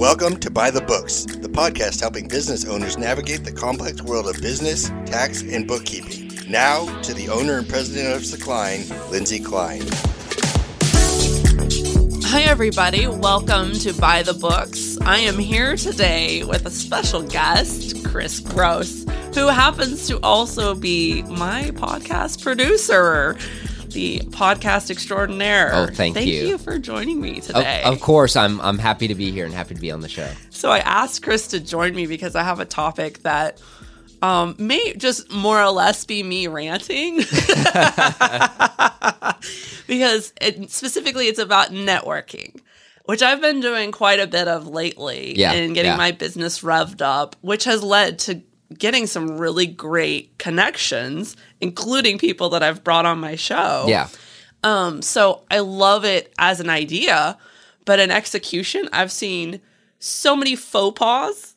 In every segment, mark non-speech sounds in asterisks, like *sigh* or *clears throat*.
Welcome to Buy the Books, the podcast helping business owners navigate the complex world of business, tax, and bookkeeping. Now to the owner and president of Sakline, Lindsay Klein. Hi, everybody. Welcome to Buy the Books. I am here today with a special guest, Chris Gross, who happens to also be my podcast producer the podcast extraordinaire. Oh, thank, thank you. Thank you for joining me today. Of, of, course, I'm I'm happy to be here and happy to be on the show. So I asked Chris to join me because I have a topic that um, may just more or less be me ranting. *laughs* because it, specifically it's about networking which I've been doing quite a bit of lately yeah, and getting yeah. my business revved up, which has led to getting some really great connections, including people that I've brought on my show. Yeah. Um, so I love it as an idea, but in execution, I've seen so many faux pas.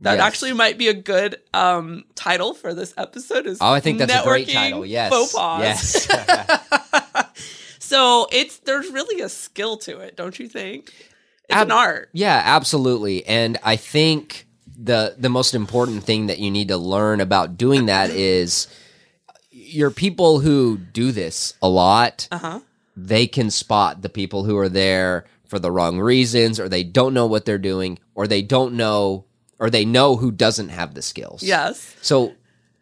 That yes. actually might be a good um, title for this episode. Is oh, I think that's a great title. Yes, faux pas. Yes. *laughs* *laughs* so it's there's really a skill to it, don't you think? It's Ab- an art. Yeah, absolutely. And I think the the most important thing that you need to learn about doing that is your people who do this a lot. Uh-huh. They can spot the people who are there for the wrong reasons, or they don't know what they're doing, or they don't know, or they know who doesn't have the skills. Yes. So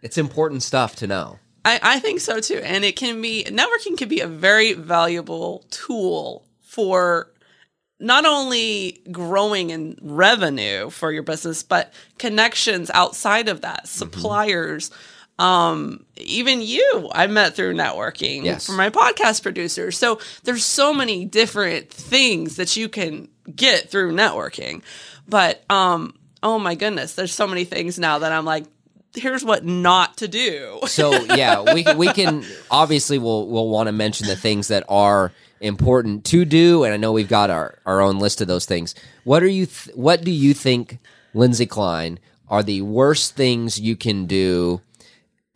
it's important stuff to know. I, I think so too. And it can be, networking can be a very valuable tool for not only growing in revenue for your business, but connections outside of that, suppliers. Mm-hmm. Um, even you, I met through networking yes. for my podcast producer. So there's so many different things that you can get through networking. But um, oh my goodness, there's so many things now that I'm like, here's what not to do. so yeah, we we *laughs* can obviously we'll we'll want to mention the things that are important to do and i know we've got our, our own list of those things. What are you th- what do you think lindsay klein are the worst things you can do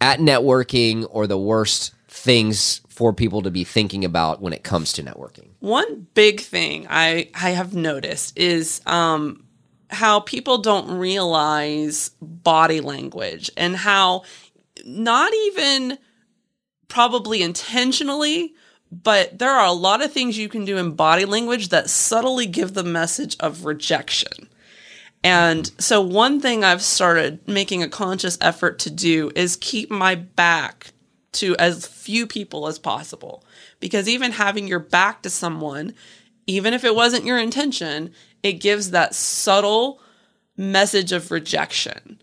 at networking or the worst things for people to be thinking about when it comes to networking? One big thing i i have noticed is um how people don't realize body language and how not even probably intentionally but there are a lot of things you can do in body language that subtly give the message of rejection. And so, one thing I've started making a conscious effort to do is keep my back to as few people as possible. Because even having your back to someone, even if it wasn't your intention, it gives that subtle message of rejection.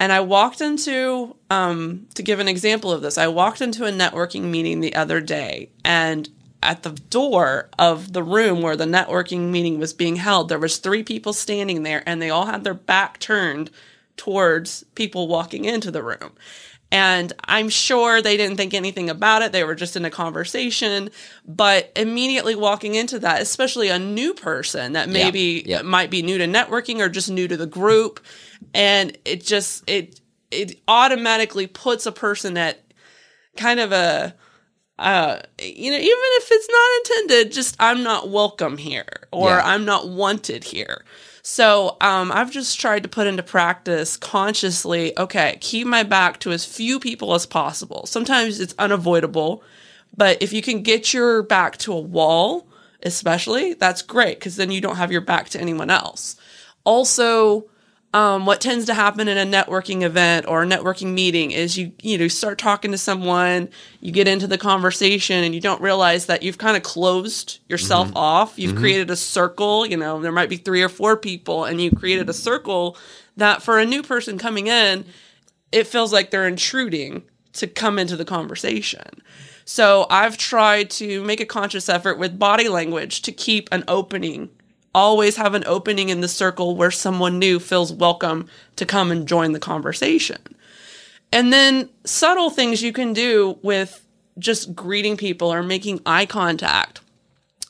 And I walked into, um, to give an example of this, I walked into a networking meeting the other day, and at the door of the room where the networking meeting was being held, there was three people standing there, and they all had their back turned towards people walking into the room. And I'm sure they didn't think anything about it. They were just in a conversation. But immediately walking into that, especially a new person that maybe yeah, yeah. might be new to networking or just new to the group, and it just it it automatically puts a person at kind of a uh you know even if it's not intended just i'm not welcome here or Yeah. i'm not wanted here so um i've just tried to put into practice consciously okay keep my back to as few people as possible. Sometimes it's unavoidable but if you can get your back to a wall especially that's great because then you don't have your back to anyone else. Also um, what tends to happen in a networking event or a networking meeting is you you know start talking to someone you get into the conversation and you don't realize that you've kind of closed yourself Mm-hmm. off. You've created a circle you know there might be three or four people and you created a circle that for a new person coming in it feels like they're intruding to come into the conversation. So i've tried to make a conscious effort with body language to keep an opening always have an opening in the circle where someone new feels welcome to come and join the conversation. And then subtle things you can do with just greeting people or making eye contact.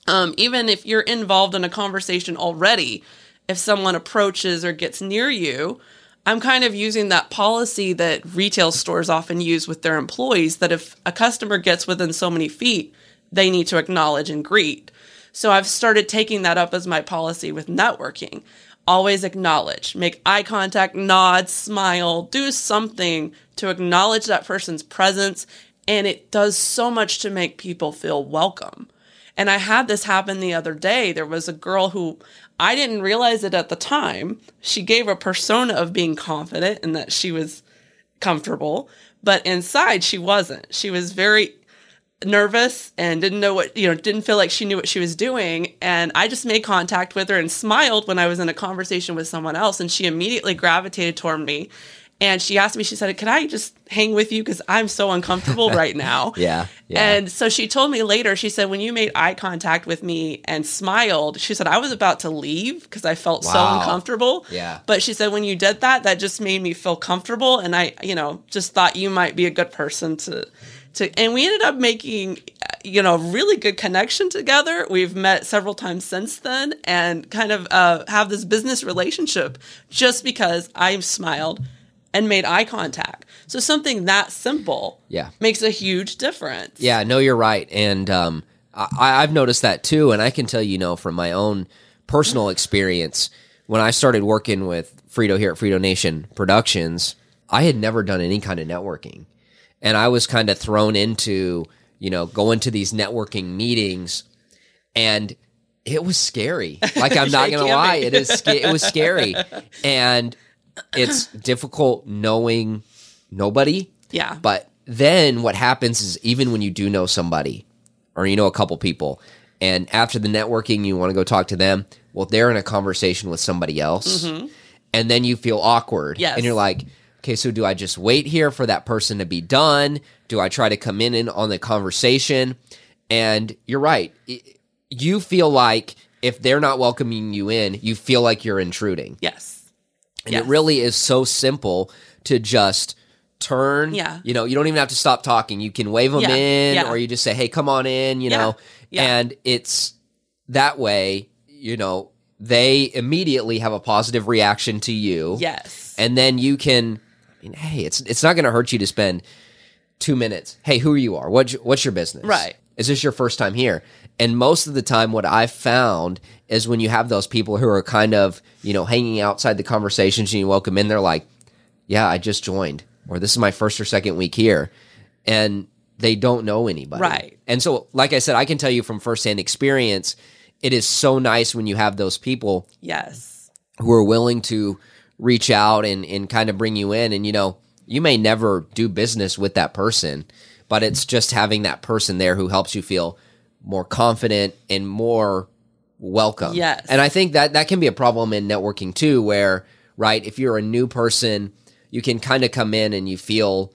Um, even if you're involved in a conversation already, if someone approaches or gets near you, I'm kind of using that policy that retail stores often use with their employees that if a customer gets within so many feet, they need to acknowledge and greet. So I've started taking that up as my policy with networking. always acknowledge, make eye contact, nod, smile, do something to acknowledge that person's presence. And it does so much to make people feel welcome. And I had this happen the other day. There was a girl who I didn't realize it at the time. She gave a persona of being confident and that she was comfortable, but inside she wasn't. She was very nervous and didn't know what, you know, didn't feel like she knew what she was doing. And I just made contact with her and smiled when I was in a conversation with someone else. And she immediately gravitated toward me. And she asked me, she said, Can I just hang with you? Because I'm so uncomfortable *laughs* right now. Yeah, yeah. And so she told me later, she said, When you made eye contact with me and smiled, she said, I was about to leave because I felt so uncomfortable. Yeah. But she said, When you did that, that just made me feel comfortable. And I, you know, just thought you might be a good person to. To, and we ended up making you know a really good connection together. We've met several times since then and kind of uh, have this business relationship just because i smiled and made eye contact. So something that simple Yeah. makes a huge difference. Yeah, no, you're right, and um, I, I've noticed that too. And I can tell you, you know, from my own personal experience, when I started working with Frito here at Frito Nation Productions, I had never done any kind of networking, and I was kind of thrown into, you know, going to these networking meetings, and it was scary. *laughs* Like I'm not gonna lie, it is. sca- It was *laughs* scary, and it's difficult knowing nobody. Yeah. But then what happens is even when you do know somebody or you know a couple people and after the networking you want to go talk to them, well they're in a conversation with somebody else and then you feel awkward Mm-hmm. Yes. and you're like okay so do I just wait here for that person to be done? Do I try to come in and on the conversation? And you're right. You feel like if they're not welcoming you in, you feel like you're intruding. yes And Yes. it really is so simple to just turn. Yeah. You know, you don't even have to stop talking. You can wave them Yeah, in yeah. or you just say, hey, come on in, you Yeah, know. yeah. And it's that way, you know, they immediately have a positive reaction to you. yes And then you can, mean, hey, it's it's not going to hurt you to spend two minutes. Hey, who you are? Your, what's your business? Right. Is this your first time here? And most of the time, what I've found is when you have those people who are kind of, you know, hanging outside the conversations and you welcome in, they're like, yeah, I just joined, or this is my first or second week here. And they don't know anybody. Right. And so, like I said, I can tell you from firsthand experience, it is so nice when you have those people yes who are willing to reach out and, and kind of bring you in. And, you know, you may never do business with that person, but it's just having that person there who helps you feel more confident and more welcome. Yes. And I think that that can be a problem in networking too, where, right, if you're a new person, you can kind of come in and you feel.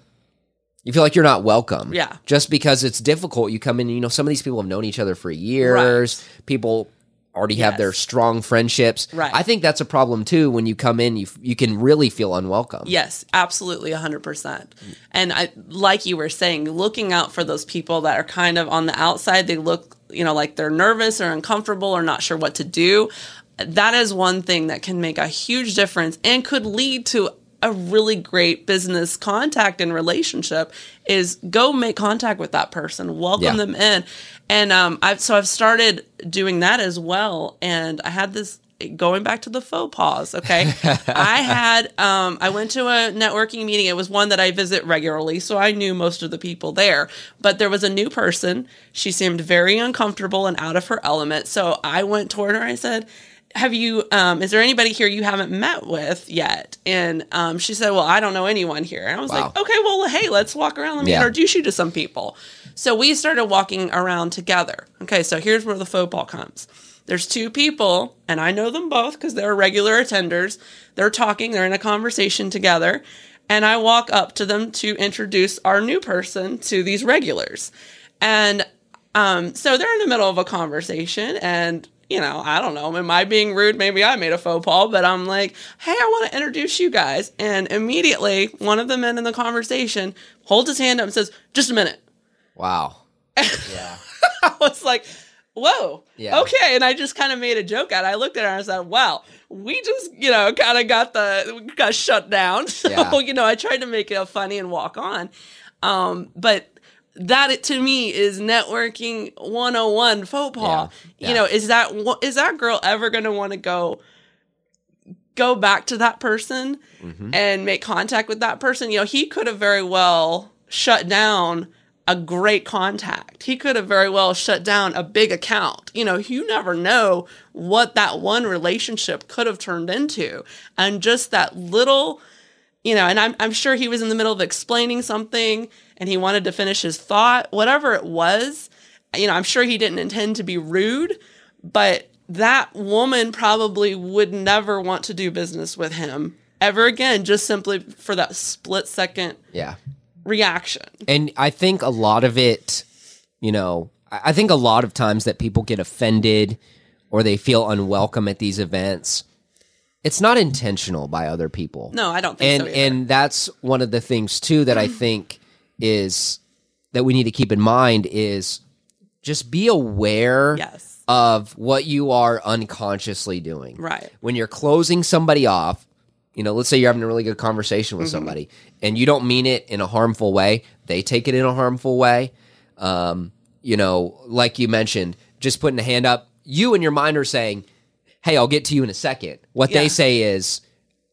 You feel like you're not welcome. Yeah. Just because it's difficult. You come in, and, you know, some of these people have known each other for years. People already have their strong friendships. Right. I think that's a problem too when you come in you you can really feel unwelcome. Yes, absolutely, 100%. And I like you were saying, looking out for those people that are kind of on the outside, they look, you know, like they're nervous or uncomfortable or not sure what to do. That is one thing that can make a huge difference and could lead to a really great business contact and relationship is go make contact with that person, welcome Yeah. them in. And um I've so I've started doing that as well and I had this going back to the faux pas, okay? *laughs* I had um I went to a networking meeting. It was one that I visit regularly, so I knew most of the people there. But there was a new person. She seemed very uncomfortable and out of her element. So I went toward her. I said, have you um is there anybody here you haven't met with yet? And um she said well i don't know anyone here. And i was Wow. like okay well hey let's walk around. Let me Yeah. introduce you to some people. So we started walking around together. Okay so here's where the pas comes. There's two people and i know them both because they're regular attenders. They're talking they're in a conversation together and i walk up to them to introduce our new person to these regulars. And um, so they're in the middle of a conversation and you know, I don't know, am I being rude? Maybe I made a faux pas, but I'm like, hey, I want to introduce you guys. And immediately, one of the men in the conversation holds his hand up and says, just a minute. Wow. *laughs* Yeah. I was like, whoa, Yeah. okay. And I just kind of made a joke at it. I looked at her and I said, wow, we just, you know, kind of got the, got shut down. *laughs* So, Yeah. you know, I tried to make it funny and walk on. Um, but that it, to me is networking 101 faux pas. Yeah. Yeah. You know, is that is that girl ever going to want to go go back to that person mm-hmm. and make contact with that person. You know, he could have very well shut down a great contact. He could have very well shut down a big account. You know, you never know what that one relationship could have turned into. And just that little, you know, and I'm, I'm sure he was in the middle of explaining something and he wanted to finish his thought, whatever it was. You know, I'm sure he didn't intend to be rude, but that woman probably would never want to do business with him ever again, just simply for that split second Yeah. reaction. And I think a lot of it, you know, I think a lot of times that people get offended or they feel unwelcome at these events, it's not intentional by other people. No, I don't think and so. either. and that's one of the things too that I think is that we need to keep in mind is just be aware Yes. of what you are unconsciously doing. Right. When you're closing somebody off, you know, let's say you're having a really good conversation Mm-hmm. with somebody and you don't mean it in a harmful way, they take it in a harmful way. Um, you know, like you mentioned, just putting a hand up, you and your mind are saying, Hey, I'll get to you in a second. What Yeah. they say is,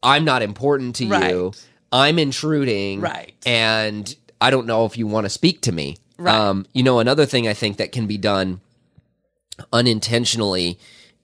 I'm not important to you. I'm intruding. Right. And I don't know if you want to speak to me. Right. Um, you know, another thing I think that can be done unintentionally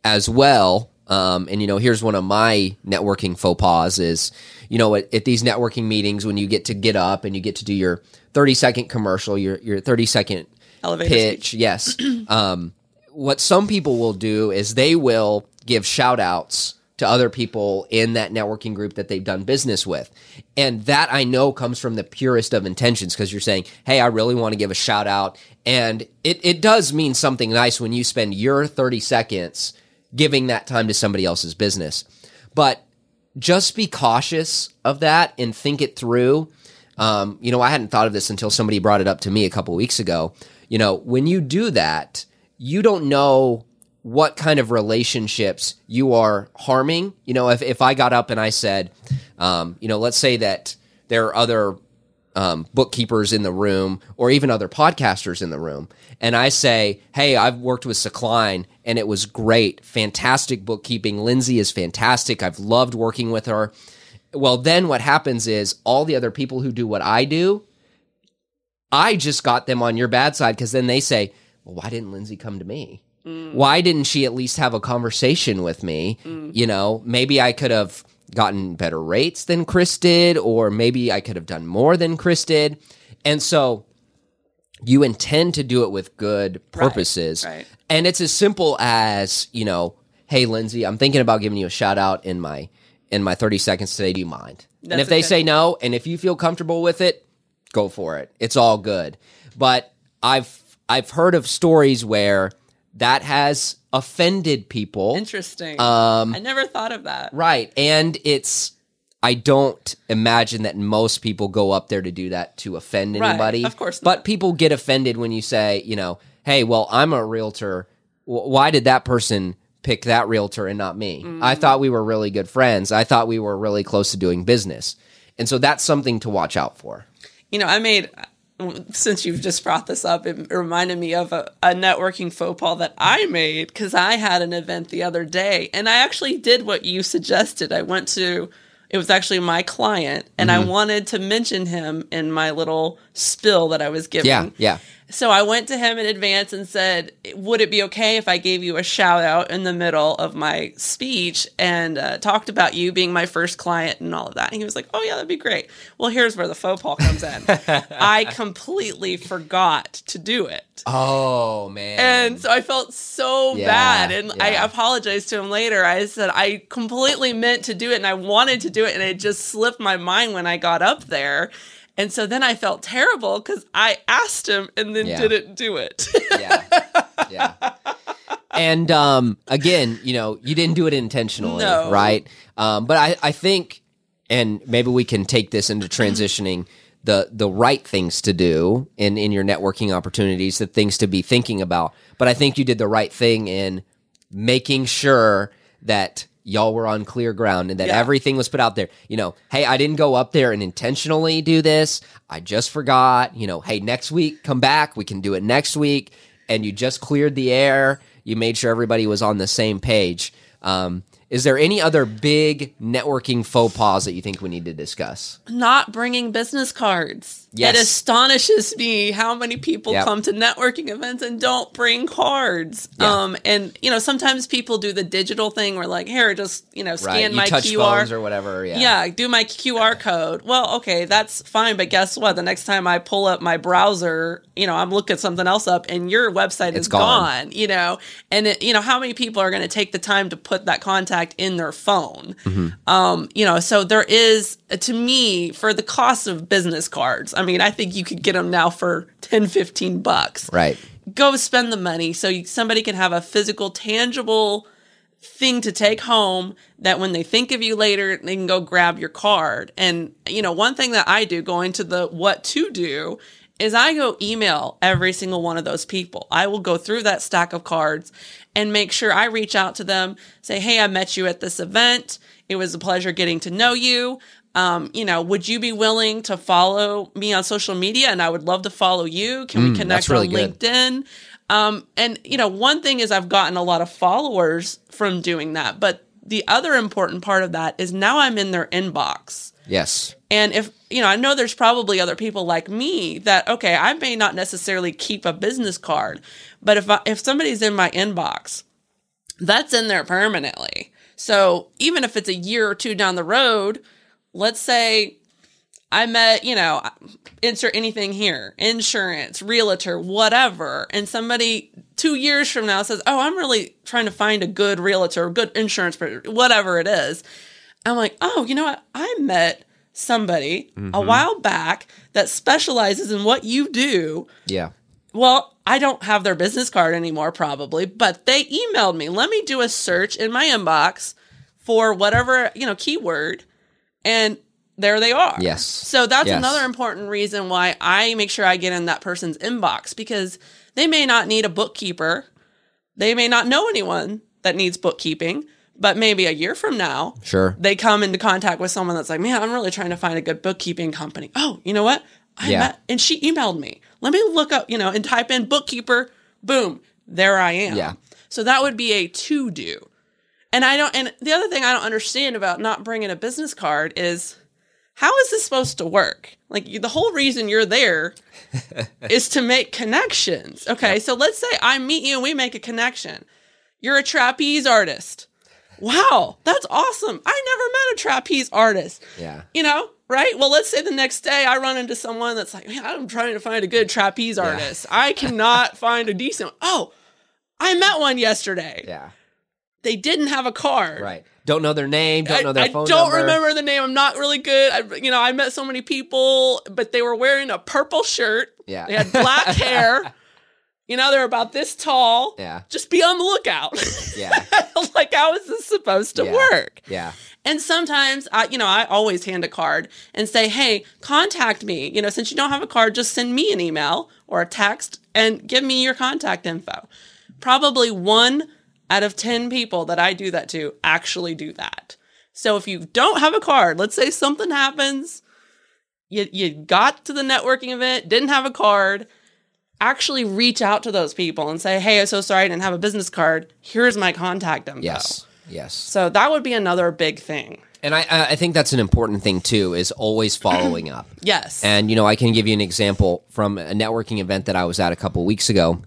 as well. Um, and you know, here's one of my networking faux pas is, you know, at, at these networking meetings when you get to get up and you get to do your 30 second commercial, your your 30 second Elevator pitch, yes. *clears throat* um, what some people will do is they will give shout outs to other people in that networking group that they've done business with. And that I know comes from the purest of intentions because you're saying, hey, I really want to give a shout out. And it, it does mean something nice when you spend your 30 seconds giving that time to somebody else's business. But just be cautious of that and think it through. Um, you know, I hadn't thought of this until somebody brought it up to me a couple weeks ago. You know, when you do that, you don't know what kind of relationships you are harming. You know, if, if I got up and I said, um, you know, let's say that there are other um, bookkeepers in the room or even other podcasters in the room. And I say, Hey, I've worked with Sakline and it was great. Fantastic bookkeeping. Lindsay is fantastic. I've loved working with her. Well, then what happens is all the other people who do what I do, I just got them on your bad side because then they say, Well, why didn't Lindsay come to me? Mm. Why didn't she at least have a conversation with me? Mm. You know, maybe I could have gotten better rates than Chris did, or maybe I could have done more than Chris did. And so you intend to do it with good purposes. right. And it's as simple as, you know, hey Lindsay, I'm thinking about giving you a shout out in my in my 30 seconds today. Do you mind? and That's if they say no, and if you feel comfortable with it, go for it. It's all good. But I've I've heard of stories where that has offended people. Interesting. Um, I never thought of that. Right. And it's I don't imagine that most people go up there to do that to offend Right. anybody. Of course Not. But people get offended when you say, you know, hey, well, I'm a realtor. Why did that person pick that realtor and not me? Mm-hmm. I thought we were really good friends. I thought we were really close to doing business. And so that's something to watch out for. You know, I made since you've just brought this up, it reminded me of a, a networking faux pas that I made because I had an event the other day, and I actually did what you suggested. I went to it was actually my client, and Mm-hmm. I wanted to mention him in my little spill that I was giving. Yeah, yeah. So I went to him in advance and said, "Would it be okay if I gave you a shout out in the middle of my speech and uh, talked about you being my first client and all of that?" And he was like, "Oh yeah, that'd be great." Well, here's where the faux pas comes in. *laughs* I completely forgot to do it. Oh man. And so I felt so Yeah, bad. And I apologized to him later. I said, I completely meant to do it and I wanted to do it. And it just slipped my mind when I got up there. And so then I felt terrible because I asked him and then Yeah. didn't do it. *laughs* yeah. Yeah. And um, again, you know, you didn't do it intentionally, No. right? Um, but I, I think, and maybe we can take this into transitioning the the right things to do in in your networking opportunities, the things to be thinking about. But I think you did the right thing in making sure that y'all were on clear ground and that Yeah. everything was put out there. You know, hey, I didn't go up there and intentionally do this. I just forgot. You know, hey, next week come back. We can do it next week. And you just cleared the air. You made sure everybody was on the same page. Um, Is there any other big networking faux pas that you think we need to discuss? Not bringing business cards. Yes. It astonishes me how many people Yep. come to networking events and don't bring cards. Yeah. Um, and you know, sometimes people do the digital thing where like, here, just you know, scan Right. You my QR. or whatever. Yeah. yeah, do my QR code. Well, okay, that's fine, but guess what? The next time I pull up my browser, you know, I'm looking something else up, and your website It's is gone. gone. You know, and it, you know how many people are going to take the time to put that contact in their phone? Mm-hmm. Um, you know, so there is to me for the cost of business cards. I mean, I think you could get them now for 10, 15 bucks Right. go spend the money so you, somebody can have a physical, tangible thing to take home that when they think of you later, they can go grab your card. And, you know, one thing that I do going to the what to do is I go email every single one of those people. I will go through that stack of cards and make sure I reach out to them, say, Hey, I met you at this event. It was a pleasure getting to know you. Um, you know, would you be willing to follow me on social media? And I would love to follow you. Can we Mm, that's connect really on good. LinkedIn? Um, and you know, one thing is I've gotten a lot of followers from doing that, but the other important part of that is now I'm in their inbox. Yes. And if, you know, I know there's probably other people like me that, okay, I may not necessarily keep a business card, but if I, if somebody's in my inbox, that's in there permanently. So even if it's a year or two down the road, let's say I met, you know, insert anything here, insurance, realtor, whatever, and somebody two years from now says, "Oh, I'm really trying to find a good realtor, good insurance, whatever it is." I'm like, "Oh, you know what? I met somebody a mm-hmm. while back that specializes in what you do." Yeah. Well, I don't have their business card anymore, probably, but they emailed me. Let me do a search in my inbox for whatever, you know, keyword. And there they are. Yes. So that's Yes. another important reason why I make sure I get in that person's inbox because they may not need a bookkeeper. They may not know anyone that needs bookkeeping, but maybe a year from now, Sure. they come into contact with someone that's like, man, I'm really trying to find a good bookkeeping company. Oh, you know what? I Yeah. met, and she emailed me. Let me look up, you know, and type in bookkeeper. Boom, there I am. Yeah. So that would be a to do. And I don't, and the other thing I don't understand about not bringing a business card is how is this supposed to work? Like the whole reason you're there *laughs* is to make connections. Okay. So let's say I meet you and we make a connection. You're a trapeze artist. Wow, that's awesome. I never met a trapeze artist. Yeah. You know, right? Well, let's say the next day I run into someone that's like, man, I'm trying to find a good trapeze artist. I cannot *laughs* find a decent. Oh, I met one yesterday. Yeah. They didn't have a card. Right. Don't know their name. Don't I, know their I phone don't number. remember the name. I'm not really good. I, you know, I met so many people, but they were wearing a purple shirt. Yeah. They had black *laughs* hair. You know, they're about this tall. Yeah. Just be on the lookout. Yeah. *laughs* like, how is this supposed to Yeah. work? Yeah. And sometimes, I, you know, I always hand a card and say, hey, contact me. You know, since you don't have a card, just send me an email or a text and give me your contact info. Probably one out of 10 people that I do that to actually do that. So if you don't have a card, let's say something happens, you, you got to the networking event, didn't have a card, actually reach out to those people and say, hey, I'm so sorry I didn't have a business card. Here's my contact info. Yes. Yes. So that would be another big thing. And I, I I think that's an important thing too, is always *clears throat* following up. Yes. And you know, I can give you an example from a networking event that I was at a couple weeks ago.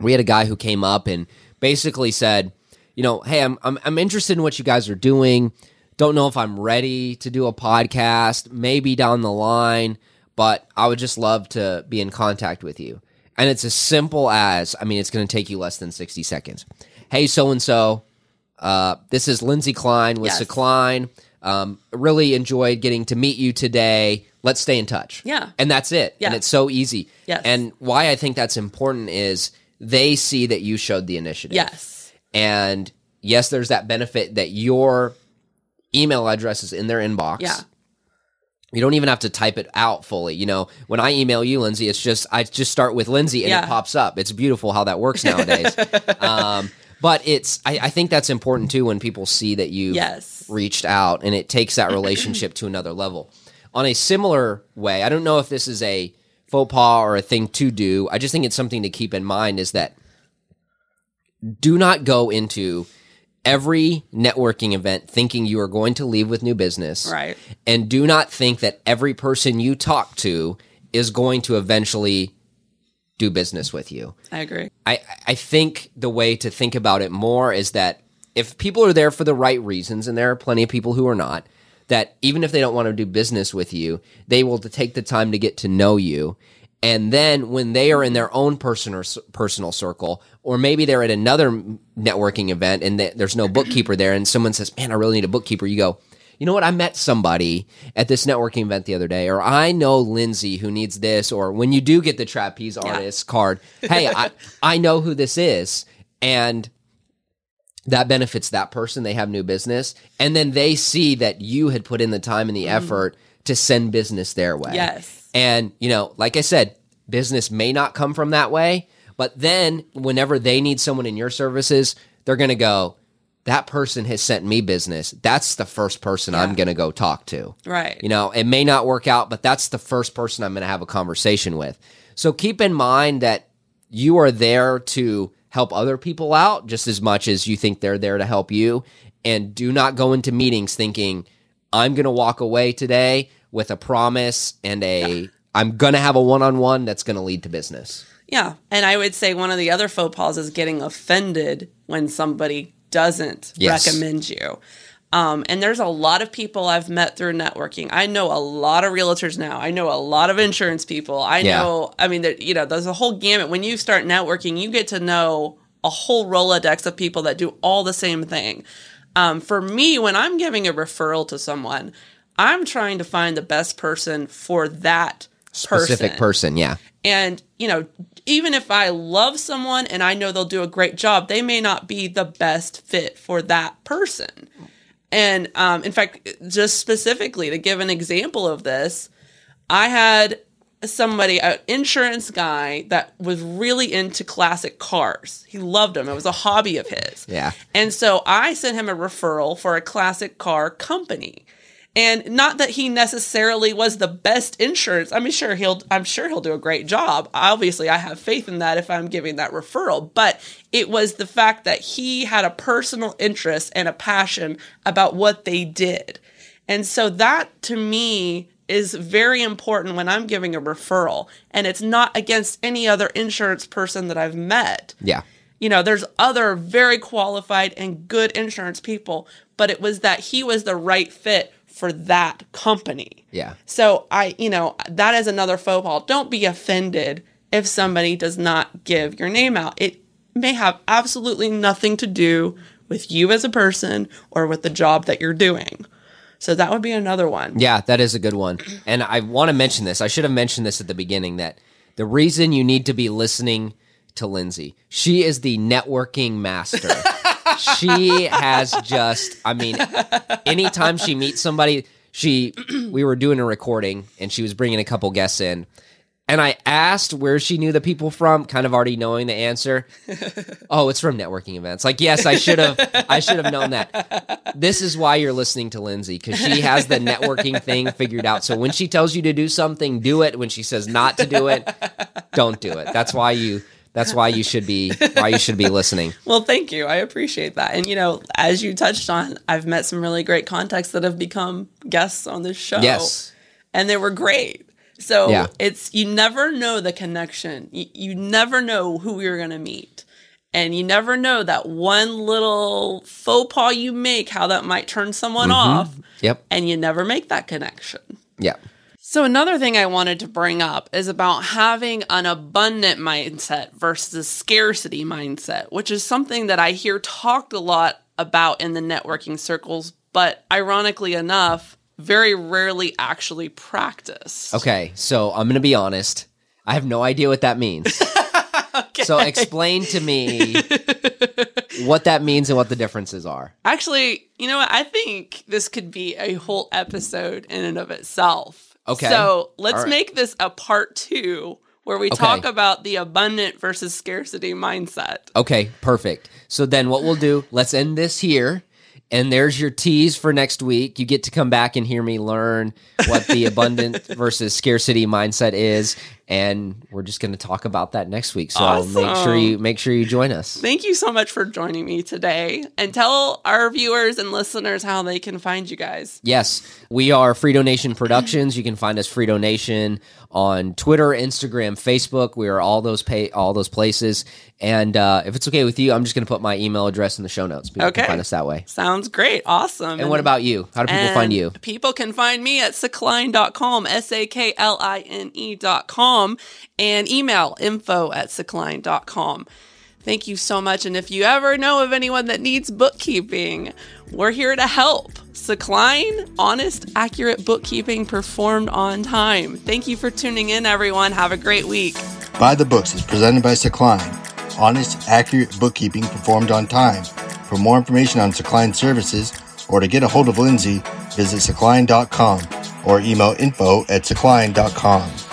We had a guy who came up and basically said, you know, hey, I'm I'm, I'm interested in what you guys are doing. Don't know if I'm ready to do a podcast, maybe down the line, but I would just love to be in contact with you. And it's as simple as, I mean, it's going to take you less than 60 seconds. Hey, so and so, uh, this is Lindsay Klein with Yes. Um, really enjoyed getting to meet you today. Let's stay in touch. Yeah. And that's it. Yeah. And it's so easy. Yes. And why I think that's important is they see that you showed the initiative. yes. And yes, there's that benefit that your email address is in their inbox. Yeah. You don't even have to type it out fully. You know, when I email you, Lindsay, it's just I just start with Lindsay and it pops up. It's beautiful how that works nowadays. *laughs* um, but it's I, I think that's important too when people see that you Yes. reached out and it takes that relationship to another level. On a similar way, I don't know if this is a faux pas or a thing to do. I just think it's something to keep in mind is that do not go into every networking event thinking you are going to leave with new business. Right. And do not think that every person you talk to is going to eventually do business with you. I agree. I, I think the way to think about it more is that if people are there for the right reasons, and there are plenty of people who are not, that even if they don't want to do business with you, they will take the time to get to know you. And then when they are in their own personal personal circle, or maybe they're at another networking event and there's no bookkeeper there, and someone says, "Man, I really need a bookkeeper," you go, you know what? I met somebody at this networking event the other day, or I know Lindsay who needs this, or when you do get the trapeze artist yeah. card, hey, I, I know who this is. And that benefits that person. They have new business. And then they see that you had put in the time and the mm. effort to send business their way. Yes. And, you know, like I said, business may not come from that way, but then whenever they need someone in your services, they're going to go, that person has sent me business. That's the first person yeah. I'm going to go talk to. Right. You know, it may not work out, but that's the first person I'm going to have a conversation with. So keep in mind that you are there to help other people out just as much as you think they're there to help you. And do not go into meetings thinking, I'm going to walk away today with a promise and a, yeah. I'm going to have a one on one that's going to lead to business. Yeah. And I would say one of the other faux pas is getting offended when somebody doesn't yes. recommend you. Um, and there's a lot of people I've met through networking. I know a lot of realtors now. I know a lot of insurance people. I yeah. know, I mean, you know, there's a whole gamut. When you start networking, you get to know a whole Rolodex of people that do all the same thing. Um, for me, when I'm giving a referral to someone, I'm trying to find the best person for that specific person. person yeah. And, you know, even if I love someone and I know they'll do a great job, they may not be the best fit for that person. And um, in fact, just specifically to give an example of this, I had somebody, an insurance guy that was really into classic cars. He loved them. It was a hobby of his. Yeah. And so I sent him a referral for a classic car company and not that he necessarily was the best insurance. I mean sure he'll i'm sure he'll do a great job. Obviously i have faith in that if i'm giving that referral. But it was the fact that he had a personal interest and a passion about what they did. And so that to me is very important when i'm giving a referral. And it's not against any other insurance person that i've met. Yeah. You know, there's other very qualified and good insurance people, but it was that he was the right fit for that company. Yeah. So I, you know, that is another faux pas. Don't be offended if somebody does not give your name out. It may have absolutely nothing to do with you as a person or with the job that you're doing. So that would be another one. Yeah, that is a good one. And I want to mention this. I should have mentioned this at the beginning that the reason you need to be listening to Lindsay, she is the networking master. *laughs* she has just, I mean, anytime she meets somebody, she, *clears throat* we were doing a recording and she was bringing a couple guests in. And I asked where she knew the people from, kind of already knowing the answer. *laughs* oh, it's from networking events. Like, yes, I should have, I should have known that. This is why you're listening to Lindsay because she has the networking thing figured out. So when she tells you to do something, do it. When she says not to do it, don't do it. That's why you that's why you should be why you should be listening. *laughs* well, thank you. I appreciate that. And you know, as you touched on, I've met some really great contacts that have become guests on this show. Yes. And they were great. So yeah. it's you never know the connection. You, you never know who you're going to meet. And you never know that one little faux pas you make, how that might turn someone mm-hmm. off. Yep. And you never make that connection. Yeah. So, another thing I wanted to bring up is about having an abundant mindset versus a scarcity mindset, which is something that I hear talked a lot about in the networking circles, but ironically enough, very rarely actually practice. Okay, so I'm going to be honest. I have no idea what that means. *laughs* okay. So, explain to me *laughs* what that means and what the differences are. Actually, you know what? I think this could be a whole episode in and of itself Okay. So let's right. make this a part two where we okay. talk about the abundant versus scarcity mindset. Okay, perfect. So then what we'll do, let's end this here. And there's your tease for next week. You get to come back and hear me learn what the *laughs* abundant versus scarcity mindset is. And we're just going to talk about that next week. So make sure you make sure you join us. Thank you so much for joining me today. And tell our viewers and listeners how they can find you guys. Yes, we are Frito Nation Productions. You can find us Frito Nation on Twitter, Instagram, Facebook. We are all those pay all those places. And uh, if it's okay with you, I'm just going to put my email address in the show notes. People Okay. can find us that way. Sounds great. Awesome. And what about you? How do people find you? People can find me at sakline.com, S A K L I N E.com, and email info at sakline.com. Thank you so much. And if you ever know of anyone that needs bookkeeping, we're here to help. Sakline, honest, accurate bookkeeping performed on time. Thank you for tuning in, everyone. Have a great week. Buy the Books is presented by Sakline. Honest, accurate bookkeeping performed on time. For more information on Sakline services or to get a hold of Lindsay, visit sakline.com or email info at sakline.com.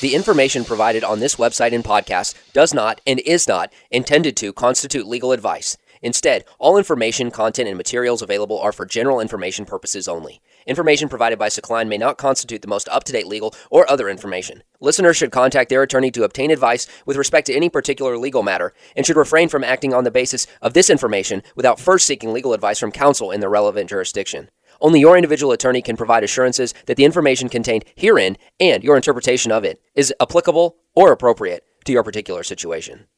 The information provided on this website and podcast does not and is not intended to constitute legal advice. Instead, all information, content, and materials available are for general information purposes only. Information provided by Sakline may not constitute the most up to date legal or other information. Listeners should contact their attorney to obtain advice with respect to any particular legal matter and should refrain from acting on the basis of this information without first seeking legal advice from counsel in the relevant jurisdiction. Only your individual attorney can provide assurances that the information contained herein and your interpretation of it is applicable or appropriate to your particular situation.